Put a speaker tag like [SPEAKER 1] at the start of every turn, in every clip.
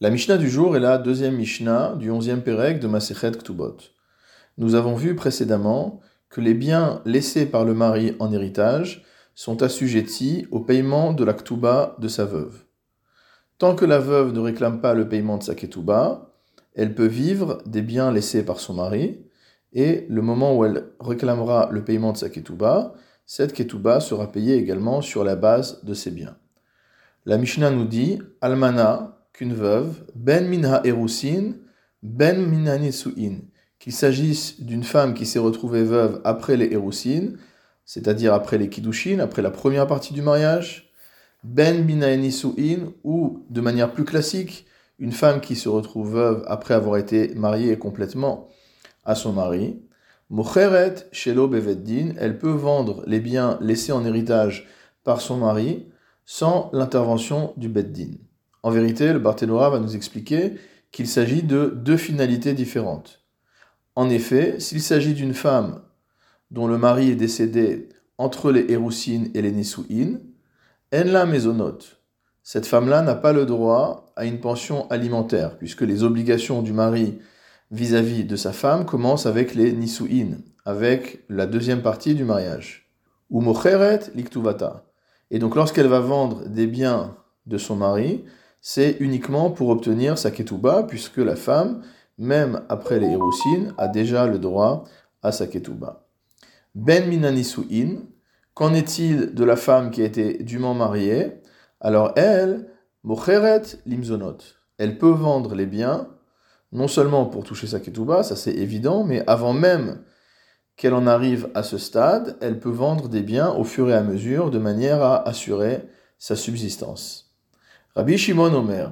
[SPEAKER 1] La Mishnah du jour est la deuxième Mishnah du onzième Pérec de Masechet Ktubot. Nous avons vu précédemment que les biens laissés par le mari en héritage sont assujettis au paiement de la Ktuba de sa veuve. Tant que la veuve ne réclame pas le paiement de sa Ketuba, elle peut vivre des biens laissés par son mari, et le moment où elle réclamera le paiement de sa Ketuba, cette Ketuba sera payée également sur la base de ses biens. La Mishnah nous dit Almana, qu'une veuve, ben minha erusin, ben minha nisuin, qu'il s'agisse d'une femme qui s'est retrouvée veuve après les erusin, c'est-à-dire après les kiddushin, après la première partie du mariage, ben minha nisuin, ou de manière plus classique, une femme qui se retrouve veuve après avoir été mariée complètement à son mari, Mocheret shelo beveddin, elle peut vendre les biens laissés en héritage par son mari sans l'intervention du beddin. En vérité, le Barthénora va nous expliquer qu'il s'agit de deux finalités différentes. En effet, s'il s'agit d'une femme dont le mari est décédé entre les Héroussines et les Nissouines, en la maisonnote. Cette femme-là n'a pas le droit à une pension alimentaire, puisque les obligations du mari vis-à-vis de sa femme commencent avec les Nissouines, avec la deuxième partie du mariage. Ou liktuvata. Et donc lorsqu'elle va vendre des biens de son mari, c'est uniquement pour obtenir sa ketouba, puisque la femme, même après les héroussines, a déjà le droit à sa ketouba. Ben minanisuin, qu'en est-il de la femme qui a été dûment mariée? Alors elle, mocheret limzonot, elle peut vendre les biens, non seulement pour toucher sa ketouba, ça c'est évident, mais avant même qu'elle en arrive à ce stade, elle peut vendre des biens au fur et à mesure de manière à assurer sa subsistance. Rabbi Shimon Omer.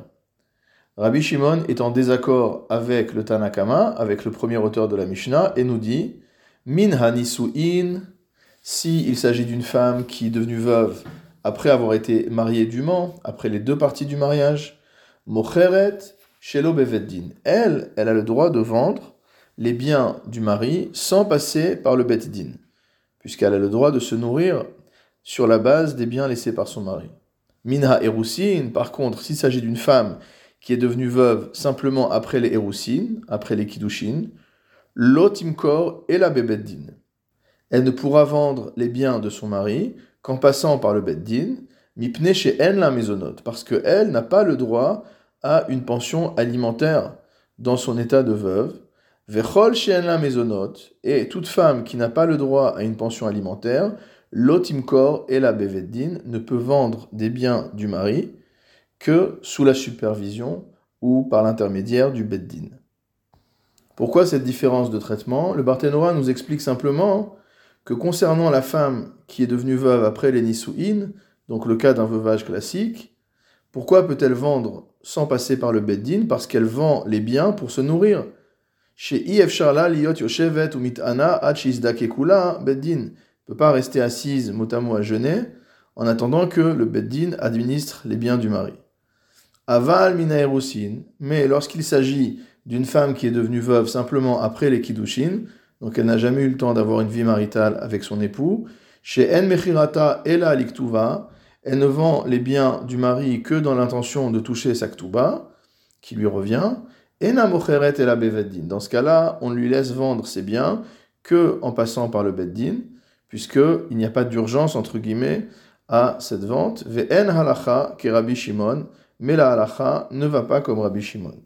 [SPEAKER 1] Rabbi Shimon est en désaccord avec le Tanakama, avec le premier auteur de la Mishnah, et nous dit Min hanisuin, si il s'agit d'une femme qui est devenue veuve après avoir été mariée dûment, après les deux parties du mariage, mocheret shelo beveddin. Elle, elle a le droit de vendre les biens du mari sans passer par le beddin, puisqu'elle a le droit de se nourrir sur la base des biens laissés par son mari. Minha Eroussine, par contre, s'il s'agit d'une femme qui est devenue veuve simplement après les Eroussines, après les Kiddushin, l'Otimkor et la Bebeddin. Elle ne pourra vendre les biens de son mari qu'en passant par le Beddin, mipne chez elle la maisonnote, parce qu'elle n'a pas le droit à une pension alimentaire dans son état de veuve. Vechol chez la maisonnote, et toute femme qui n'a pas le droit à une pension alimentaire, l'otimkor et la beveddin ne peut vendre des biens du mari que sous la supervision ou par l'intermédiaire du beddin. Pourquoi cette différence de traitement? Le Barthénora nous explique simplement que concernant la femme qui est devenue veuve après les Nisuin, donc le cas d'un veuvage classique, pourquoi peut-elle vendre sans passer par le beddin? Parce qu'elle vend les biens pour se nourrir. Chez liot yoshevet ou mitana beddin ne peut pas rester assise mot à jeûner en attendant que le Beddin administre les biens du mari. Aval mina mais lorsqu'il s'agit d'une femme qui est devenue veuve simplement après les kiddushin, donc elle n'a jamais eu le temps d'avoir une vie maritale avec son époux, chez En Mechirata Ela Liktuva, elle ne vend les biens du mari que dans l'intention de toucher sa ktuba, qui lui revient, Ena Mocheret Ela Beveddin. Dans ce cas-là, on lui laisse vendre ses biens que en passant par le Beddin, puisqu'il n'y a pas d'urgence, entre guillemets, à cette vente. Ve'en halacha Rabbi Shimon, mais la halacha ne va pas comme Rabbi Shimon.